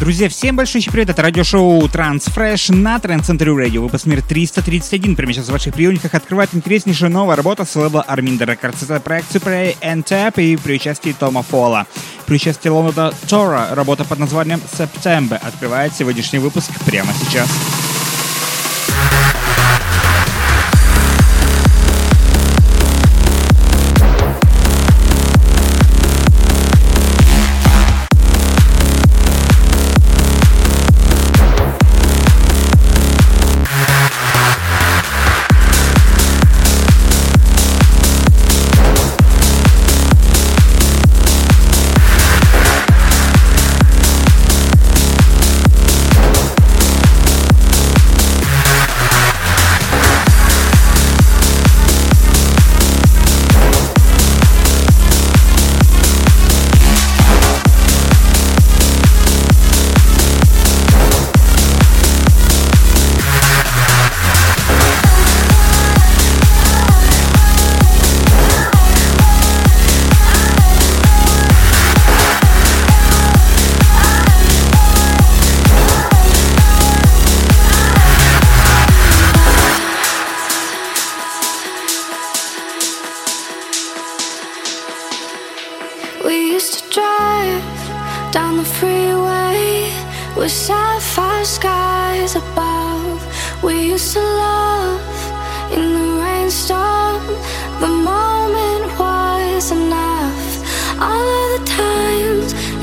Друзья, всем большой привет, это радиошоу Transfresh на Трансцентре Радио, выпуск номер 331. Прямо сейчас в ваших приемниках открывает интереснейшая новая работа с лейбла Arminder Records. Это проект Super and Tap и при участии Тома Фола. При участии Лондона Тора работа под названием September открывает сегодняшний выпуск прямо сейчас. Следующая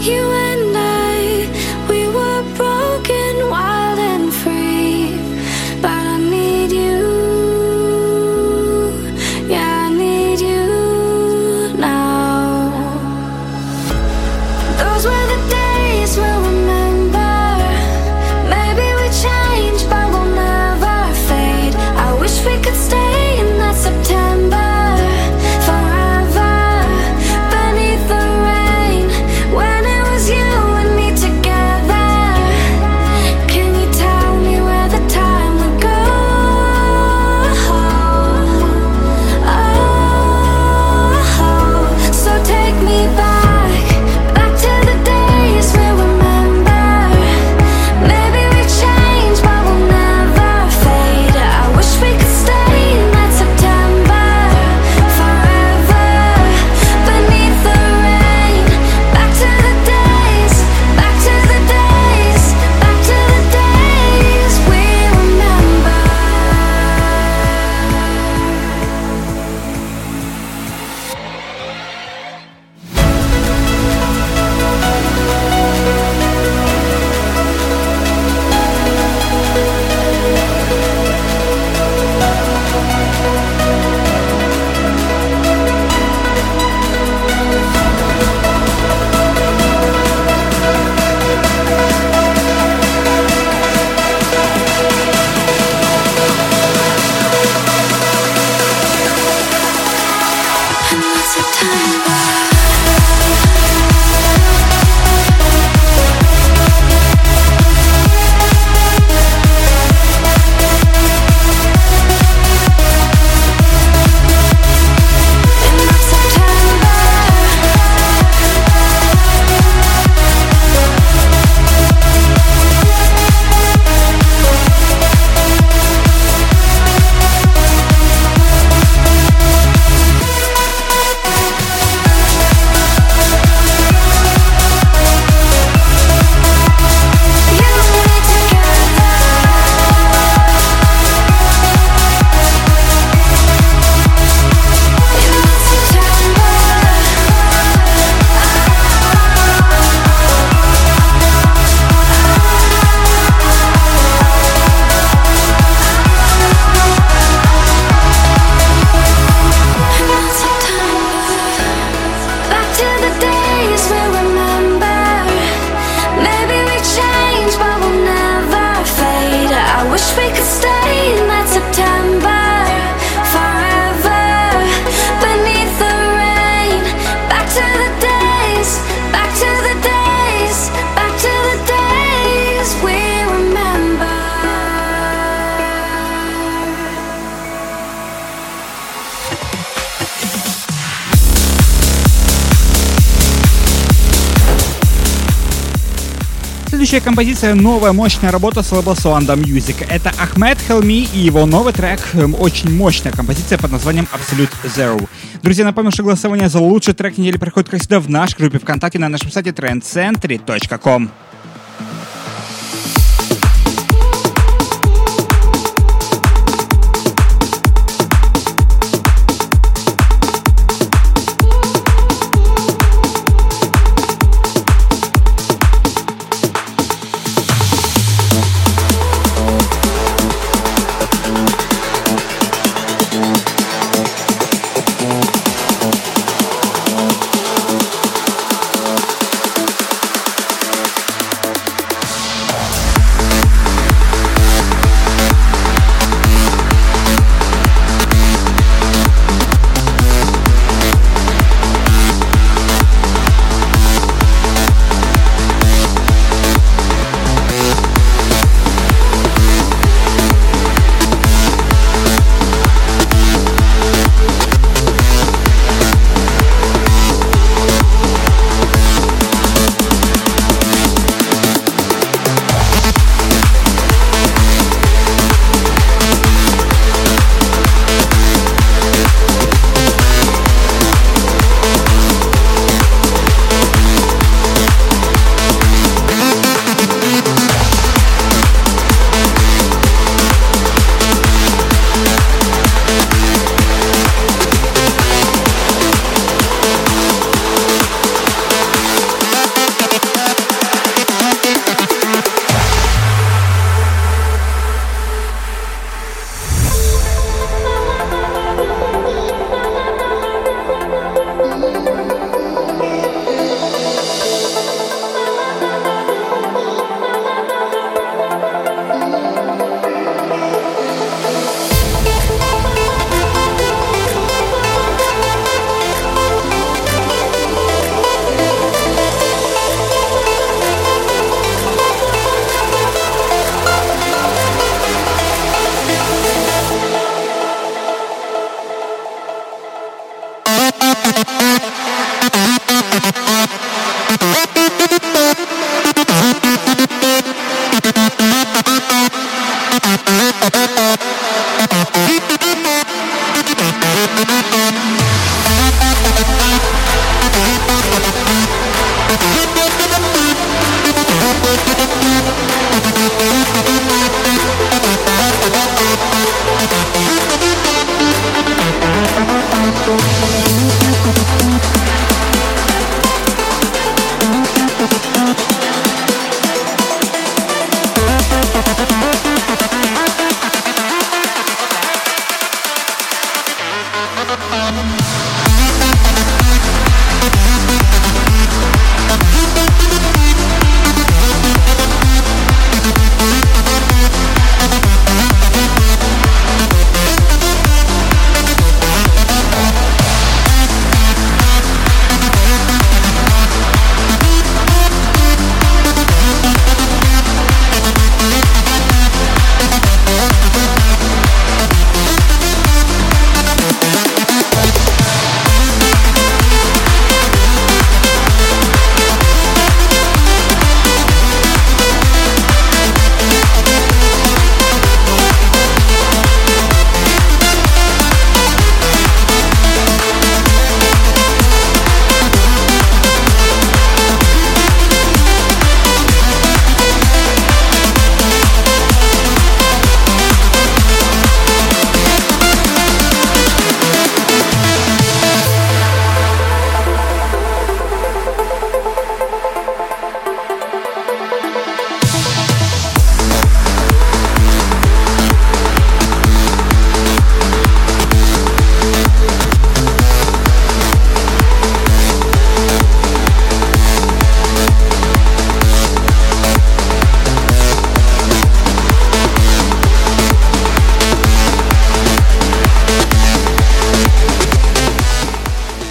you композиция — новая мощная работа с лейбла Soanda Music. Это Ахмед Хелми и его новый трек, эм, очень мощная композиция под названием Absolute Zero. Друзья, напомню, что голосование за лучший трек недели проходит, как всегда, в нашей группе ВКонтакте на нашем сайте trendcentry.com.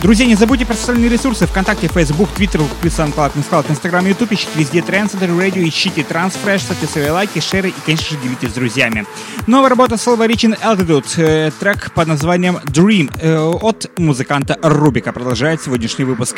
Друзья, не забудьте про социальные ресурсы ВКонтакте, Facebook, Twitter, SoundCloud, SoundCloud, Instagram, YouTube, ищите везде Trendsetter Radio, ищите Transfresh, ставьте свои лайки, шеры и, конечно же, делитесь с друзьями. Новая работа слова Reaching Altitude, э, трек под названием Dream э, от музыканта Рубика продолжает сегодняшний выпуск.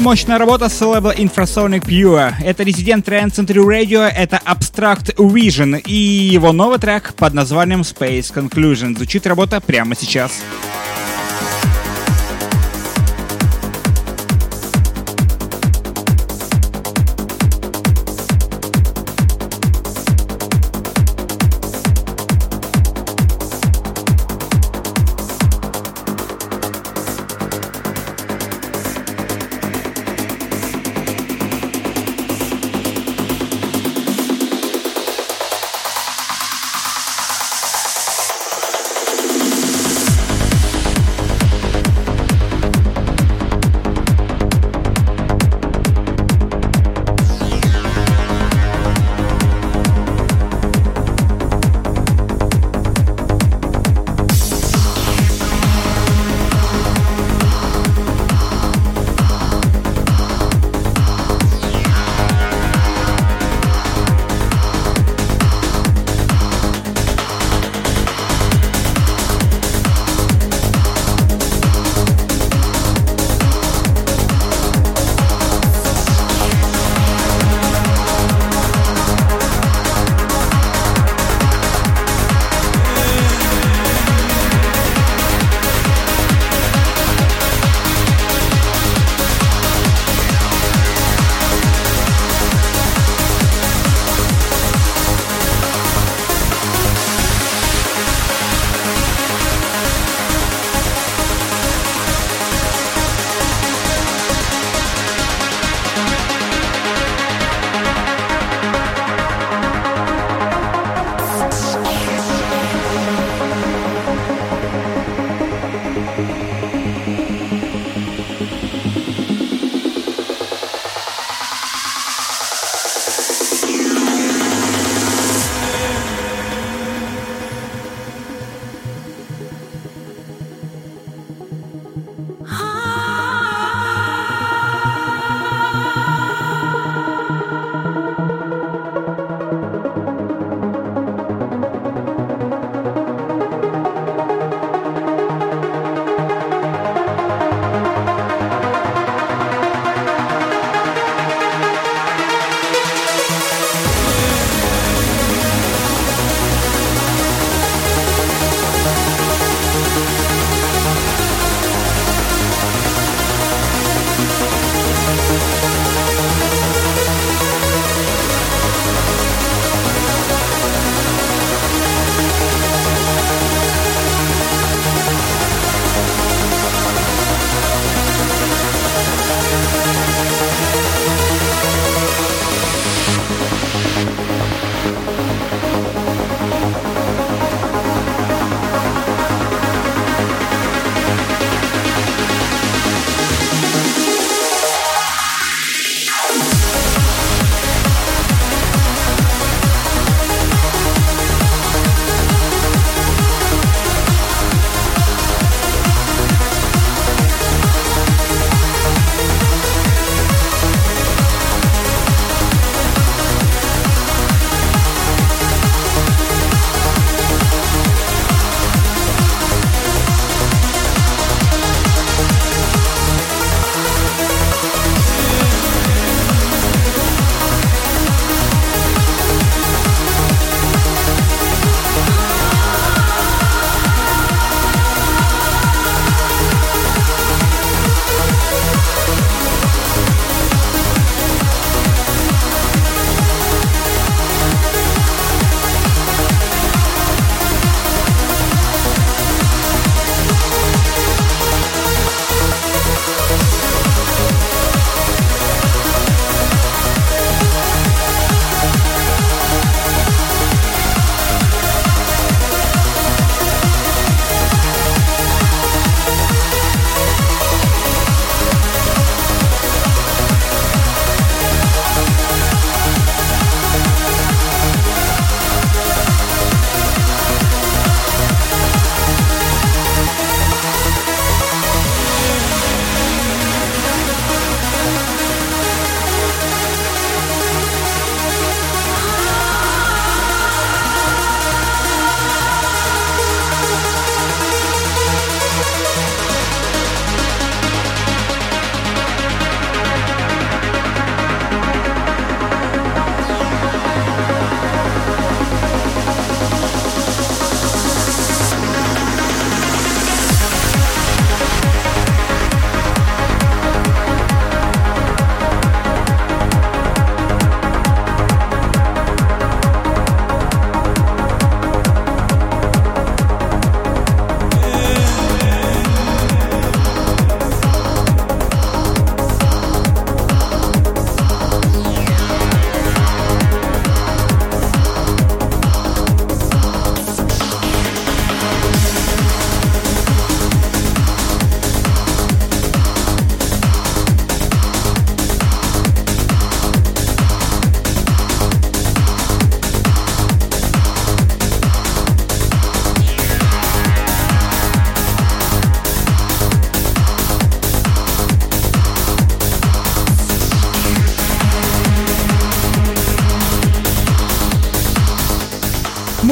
Новая мощная работа с лейбла Infrasonic Pure. Это резидент Trend Century Radio, это Abstract Vision и его новый трек под названием Space Conclusion. Звучит работа прямо сейчас. Сейчас.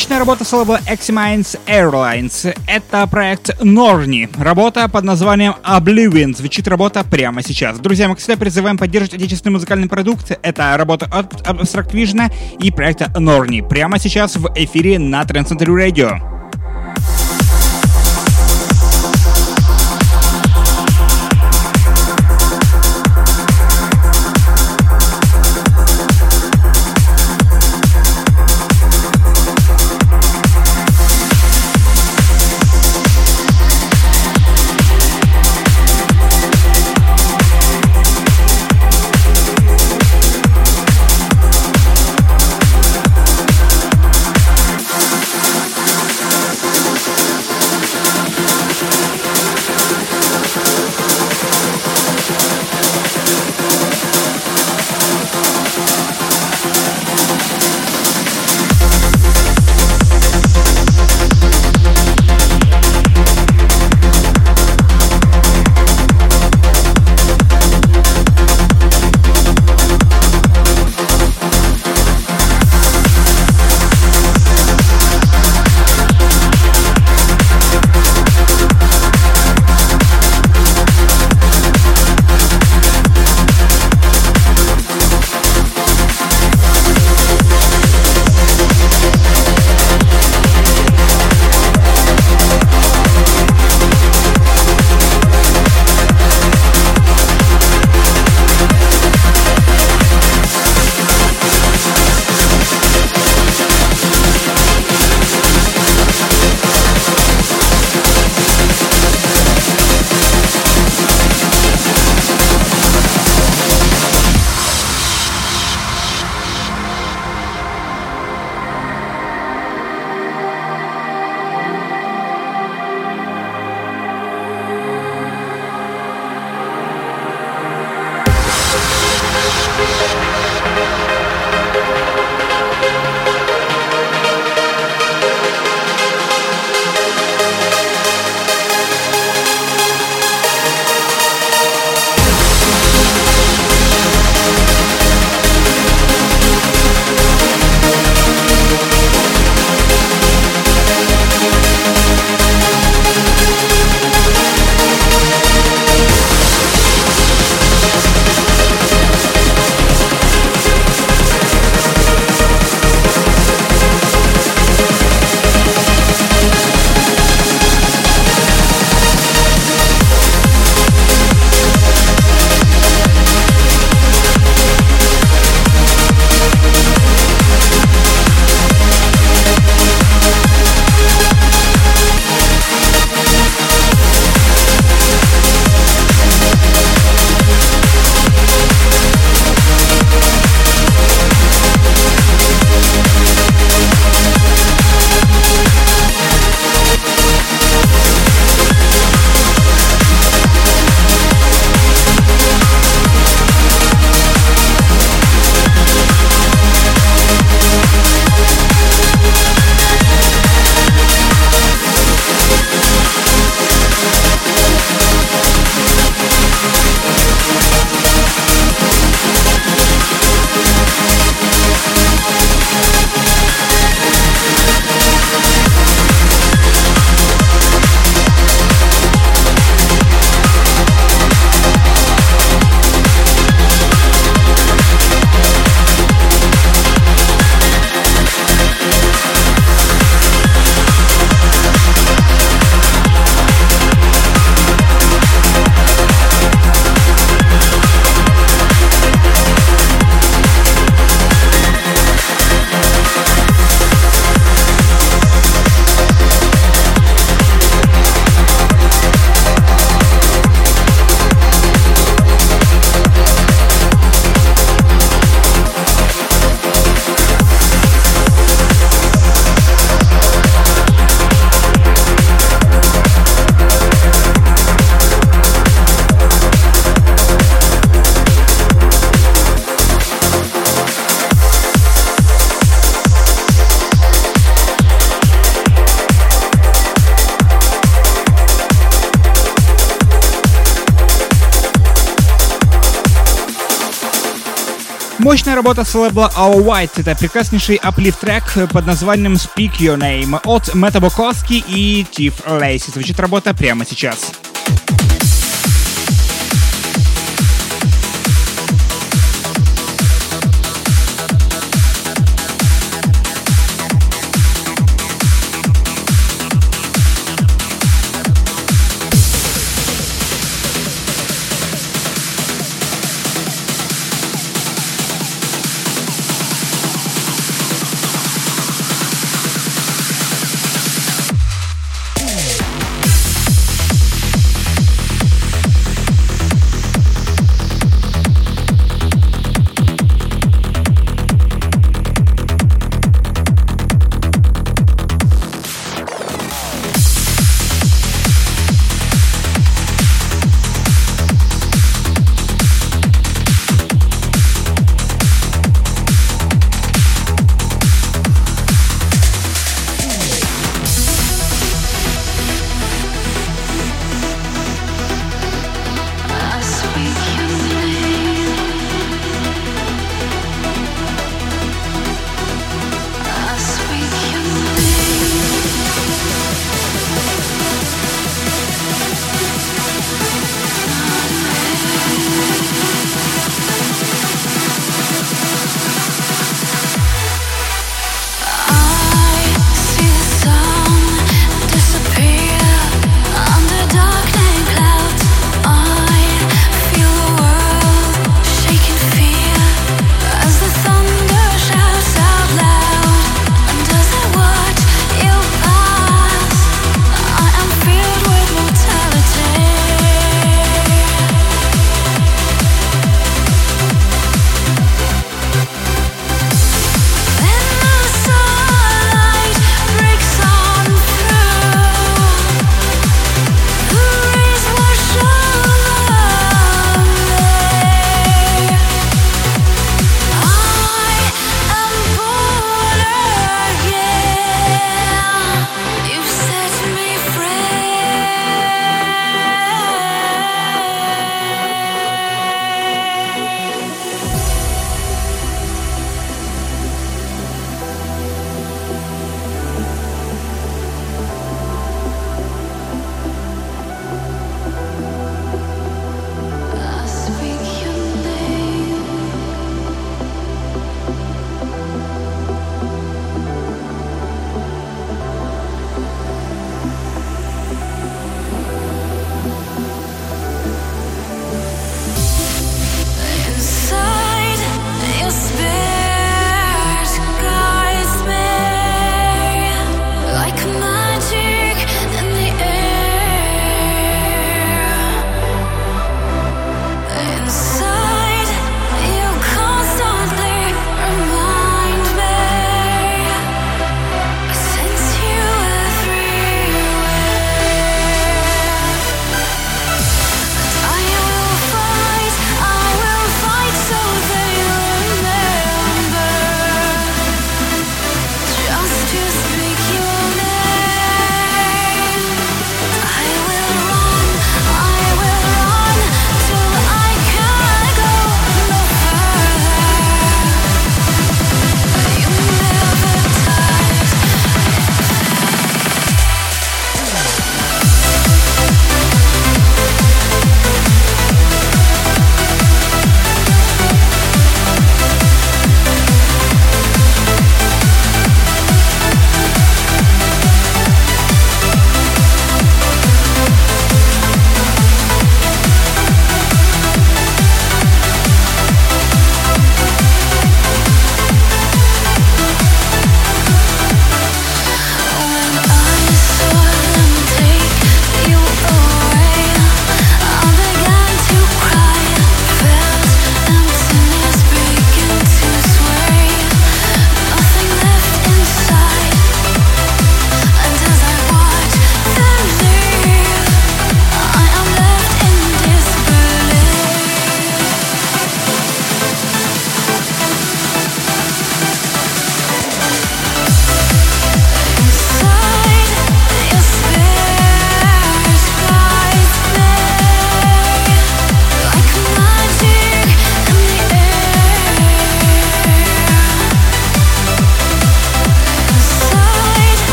Мощная работа с лейбла Eximines Airlines. Это проект Norni. Работа под названием Oblivion. Звучит работа прямо сейчас. Друзья, мы, всегда, призываем поддерживать отечественный музыкальный продукт. Это работа от Abstract Vision и проекта Norni. Прямо сейчас в эфире на Transcentury Radio. Работа с лейбла Our White. Это прекраснейший аплифт-трек под названием Speak Your Name от Мэтта Буковски и Тиф Лейси. Звучит работа прямо сейчас. Мощная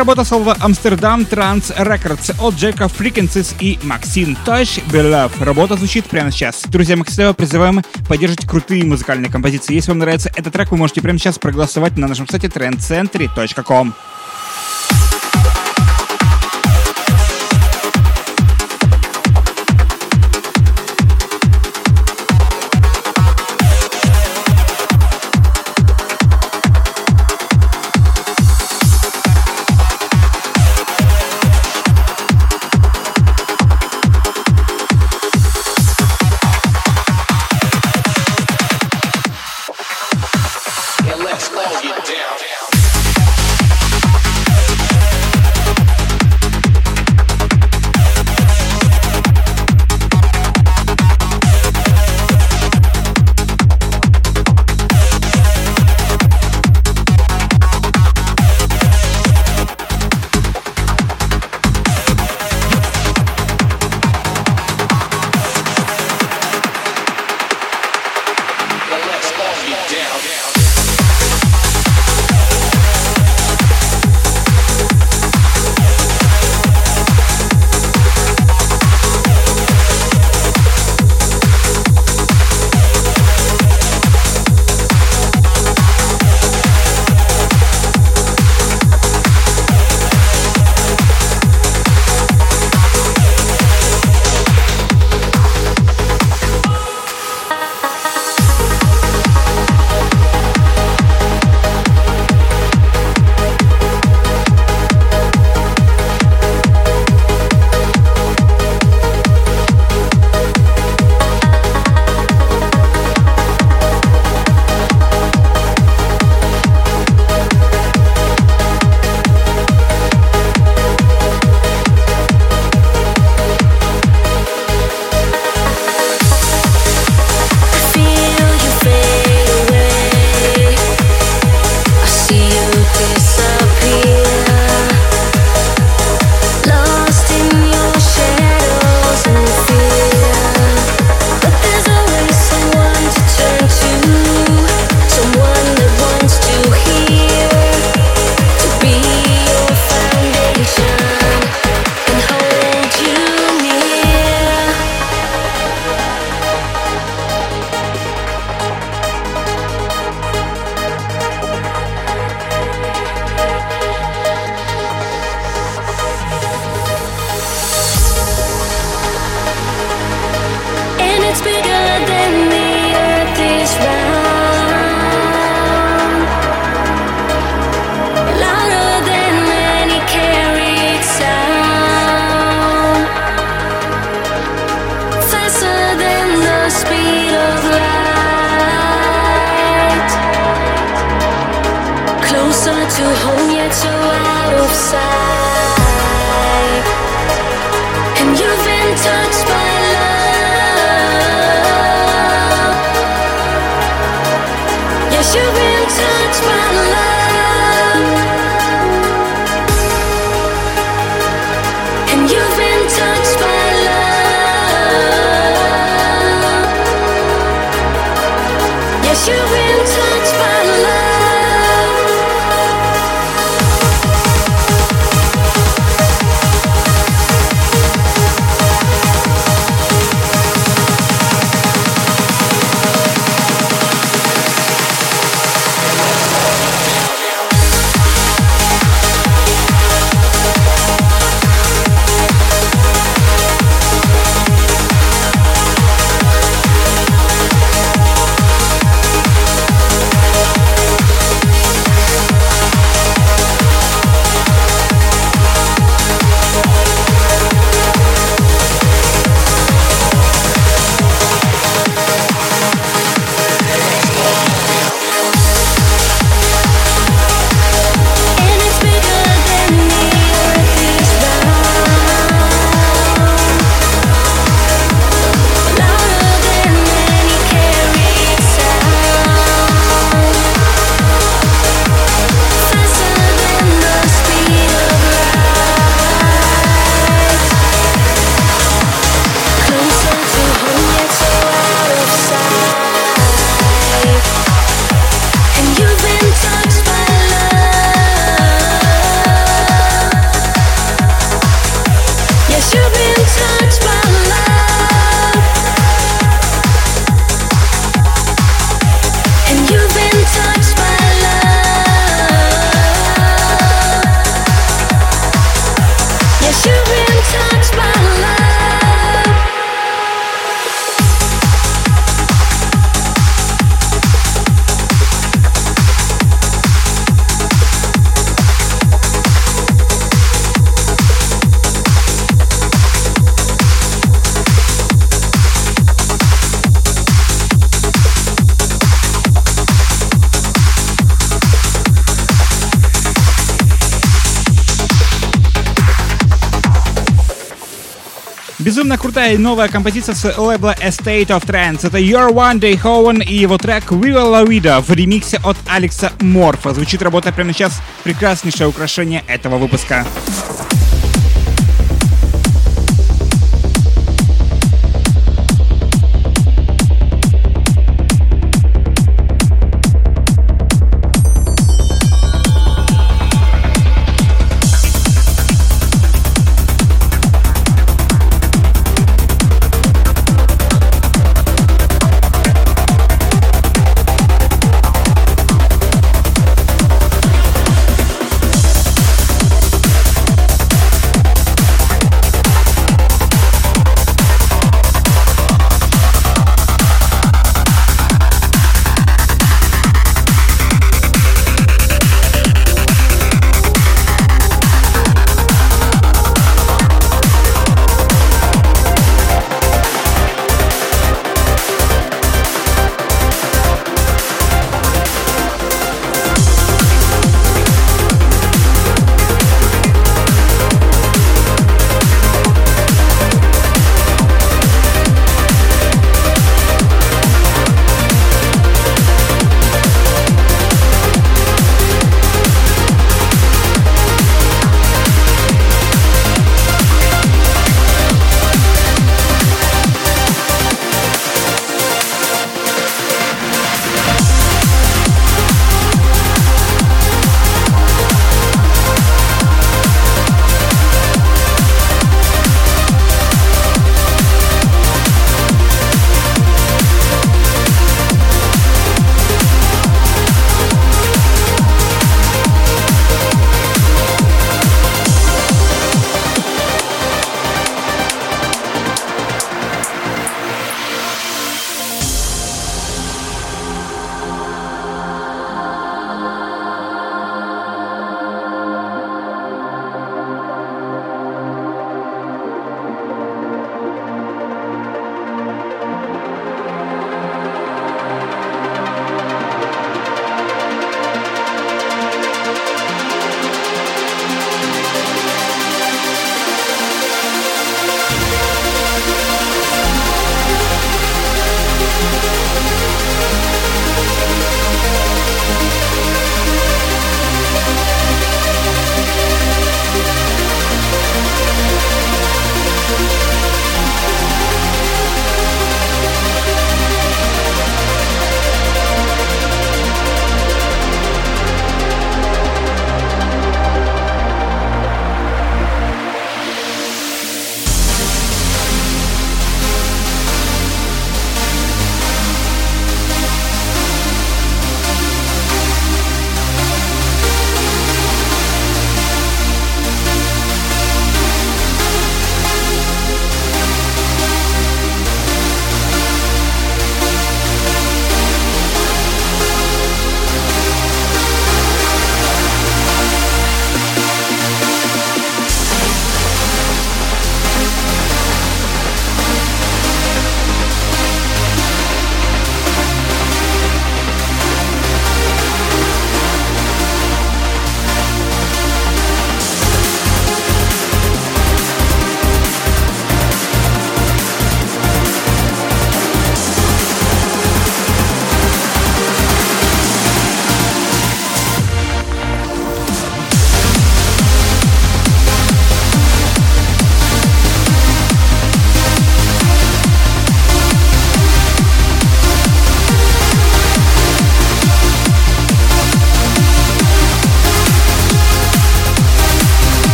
работа с Амстердам Транс Records от Джека Frequencies и Максим Touch Beloved. Работа звучит прямо сейчас. Друзья, мы, кстати, призываем поддерживать крутые музыкальные композиции. Если вам нравится этот трек, вы можете прямо сейчас проголосовать на нашем сайте trendcentry.com. Безумно крутая новая композиция с лейбла Estate of Trance. Это Your One Day Hoven и его трек Viva La Vida в ремиксе от Алекса Морфа. Звучит работа прямо сейчас. Прекраснейшее украшение этого выпуска.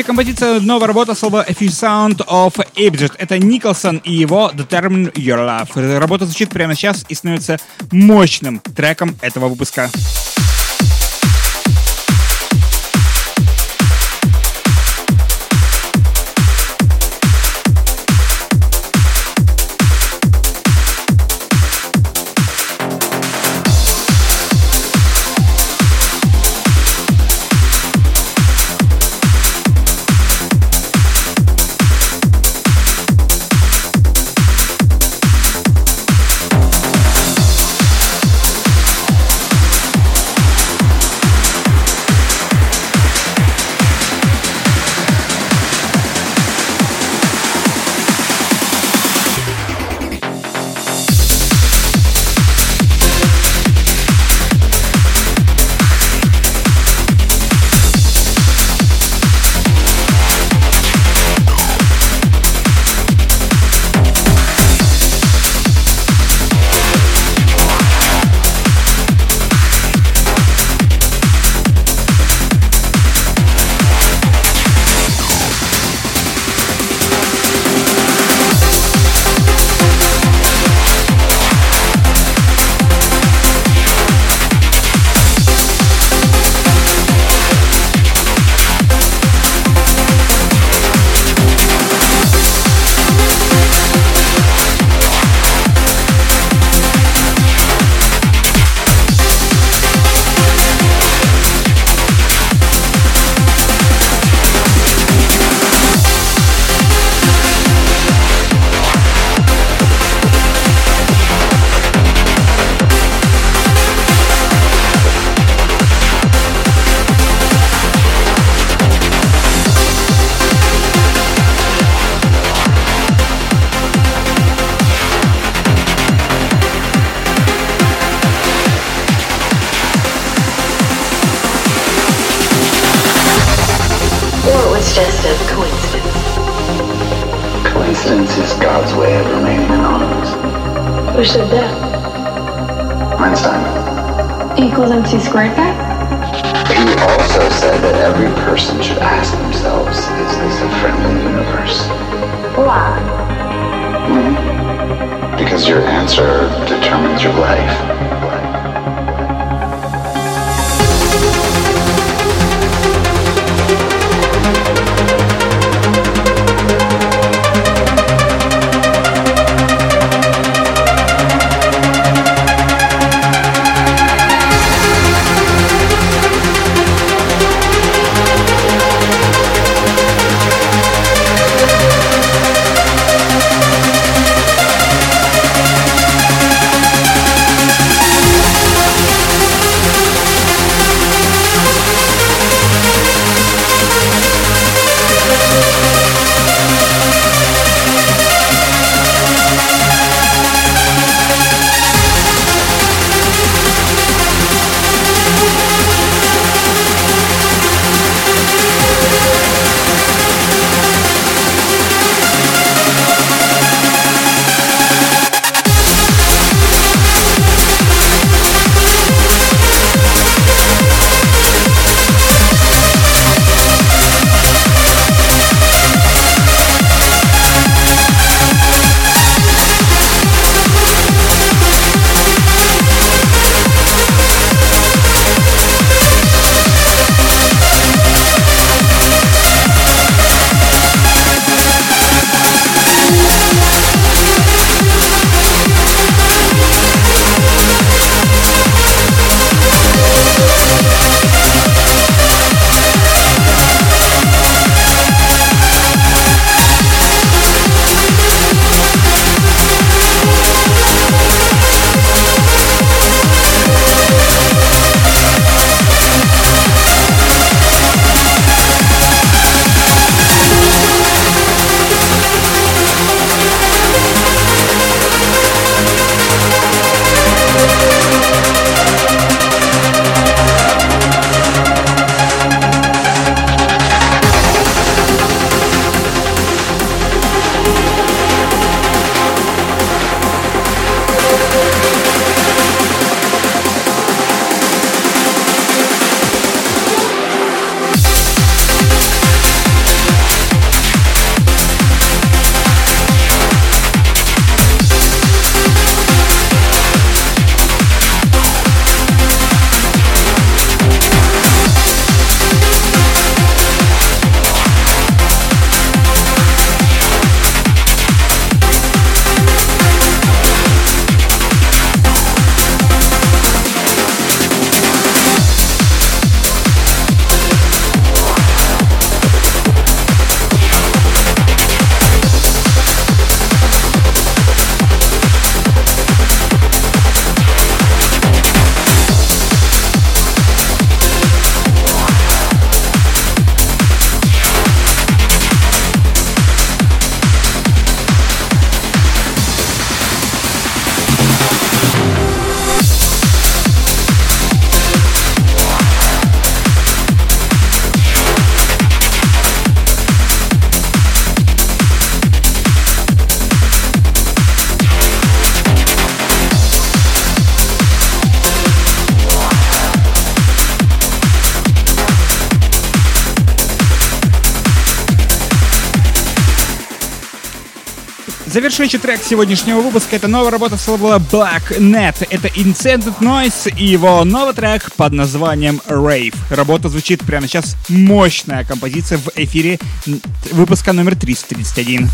Следующая композиция — новая работа A Few Sound of Ibjet. Это Николсон и его Determine Your Love. Работа звучит прямо сейчас и становится мощным треком этого выпуска. equals MC squared back? He also said that every person should ask themselves, is this a friendly universe? Why? Mm -hmm. Because your answer determines your life. Завершающий трек сегодняшнего выпуска — это новая работа с лейбла Black Net. Это Incended Noise и его новый трек под названием Rave. Работа звучит прямо сейчас мощная композиция в эфире выпуска номер 331.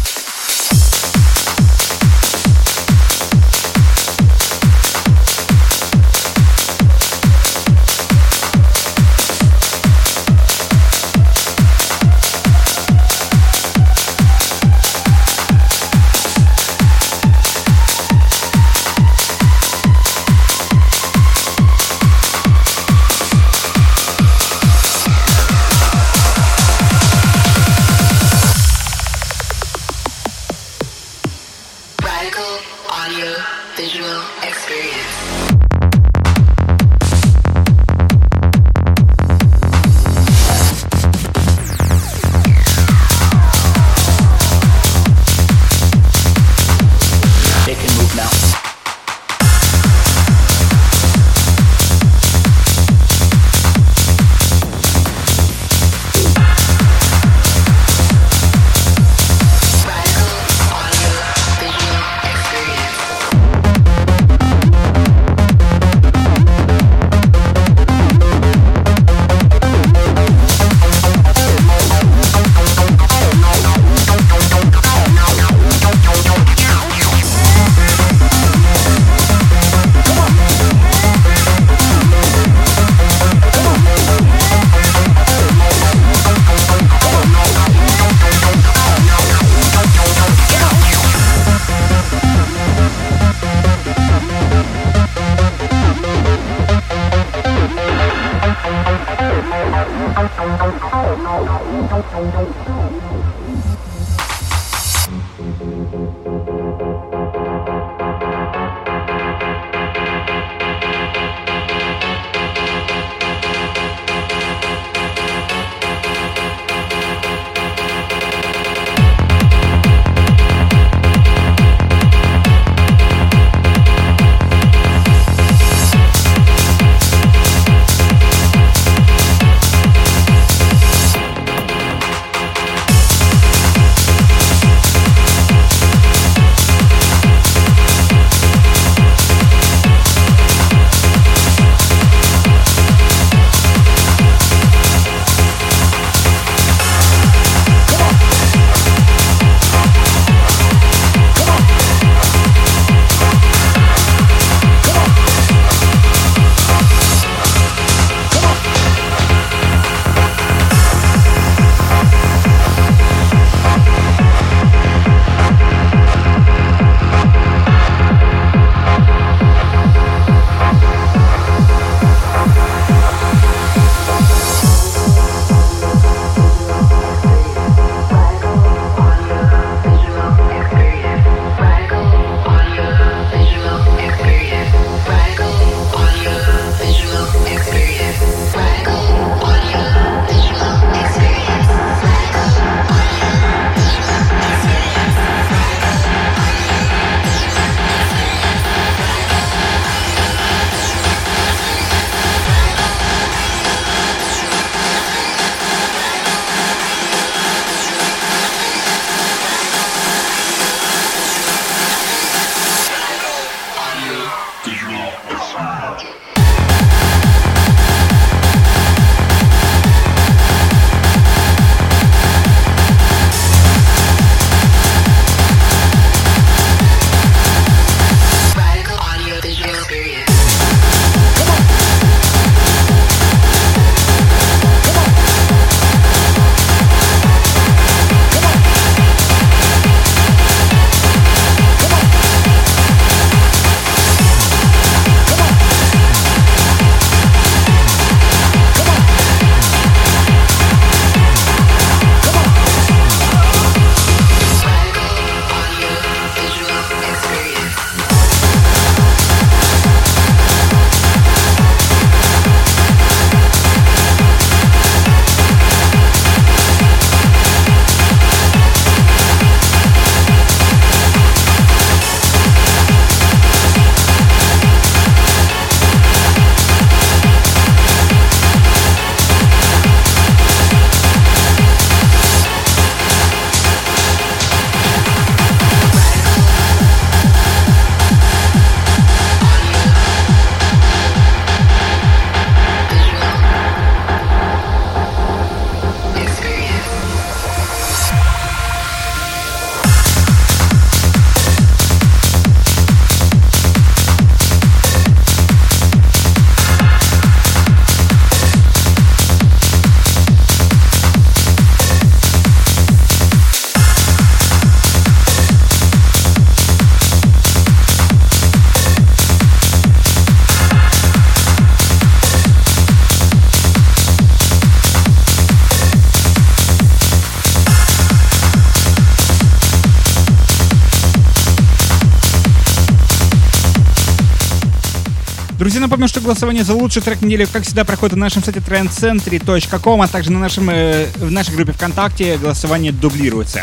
Напомню, что голосование за лучший трек недели, как всегда, проходит на нашем сайте trendcentry.com, а также на нашем, э, в нашей группе ВКонтакте. Голосование дублируется.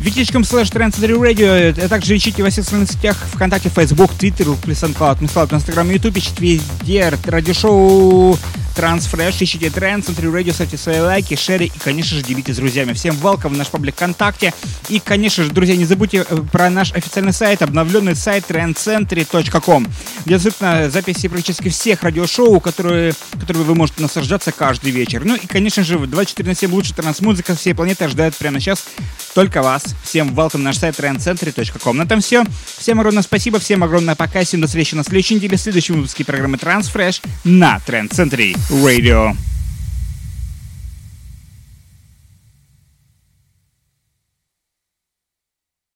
Wiki.com slash Radio, а также ищите во всех социальных сетях ВКонтакте, Facebook, Twitter, плюс SoundCloud, SoundCloud, Instagram, YouTube, ищите везде. Радиошоу Transfresh, ищите тренд, Центри Radio, ставьте свои лайки, шери и, конечно же, делитесь с друзьями. Всем welcome в наш паблик ВКонтакте. И, конечно же, друзья, не забудьте э, про наш официальный сайт, обновленный сайт trendcentry.com, где доступны записи практически всех радиошоу, которые, которые вы можете наслаждаться каждый вечер. Ну и, конечно же, 24 на 7 лучшая транс-музыка всей планеты ожидает прямо сейчас только вас. Всем welcome на наш сайт trendcentry.com. На этом все. Всем огромное спасибо, всем огромное пока. Всем до встречи на следующей неделе в следующем выпуске программы Transfresh на Trend Century Radio.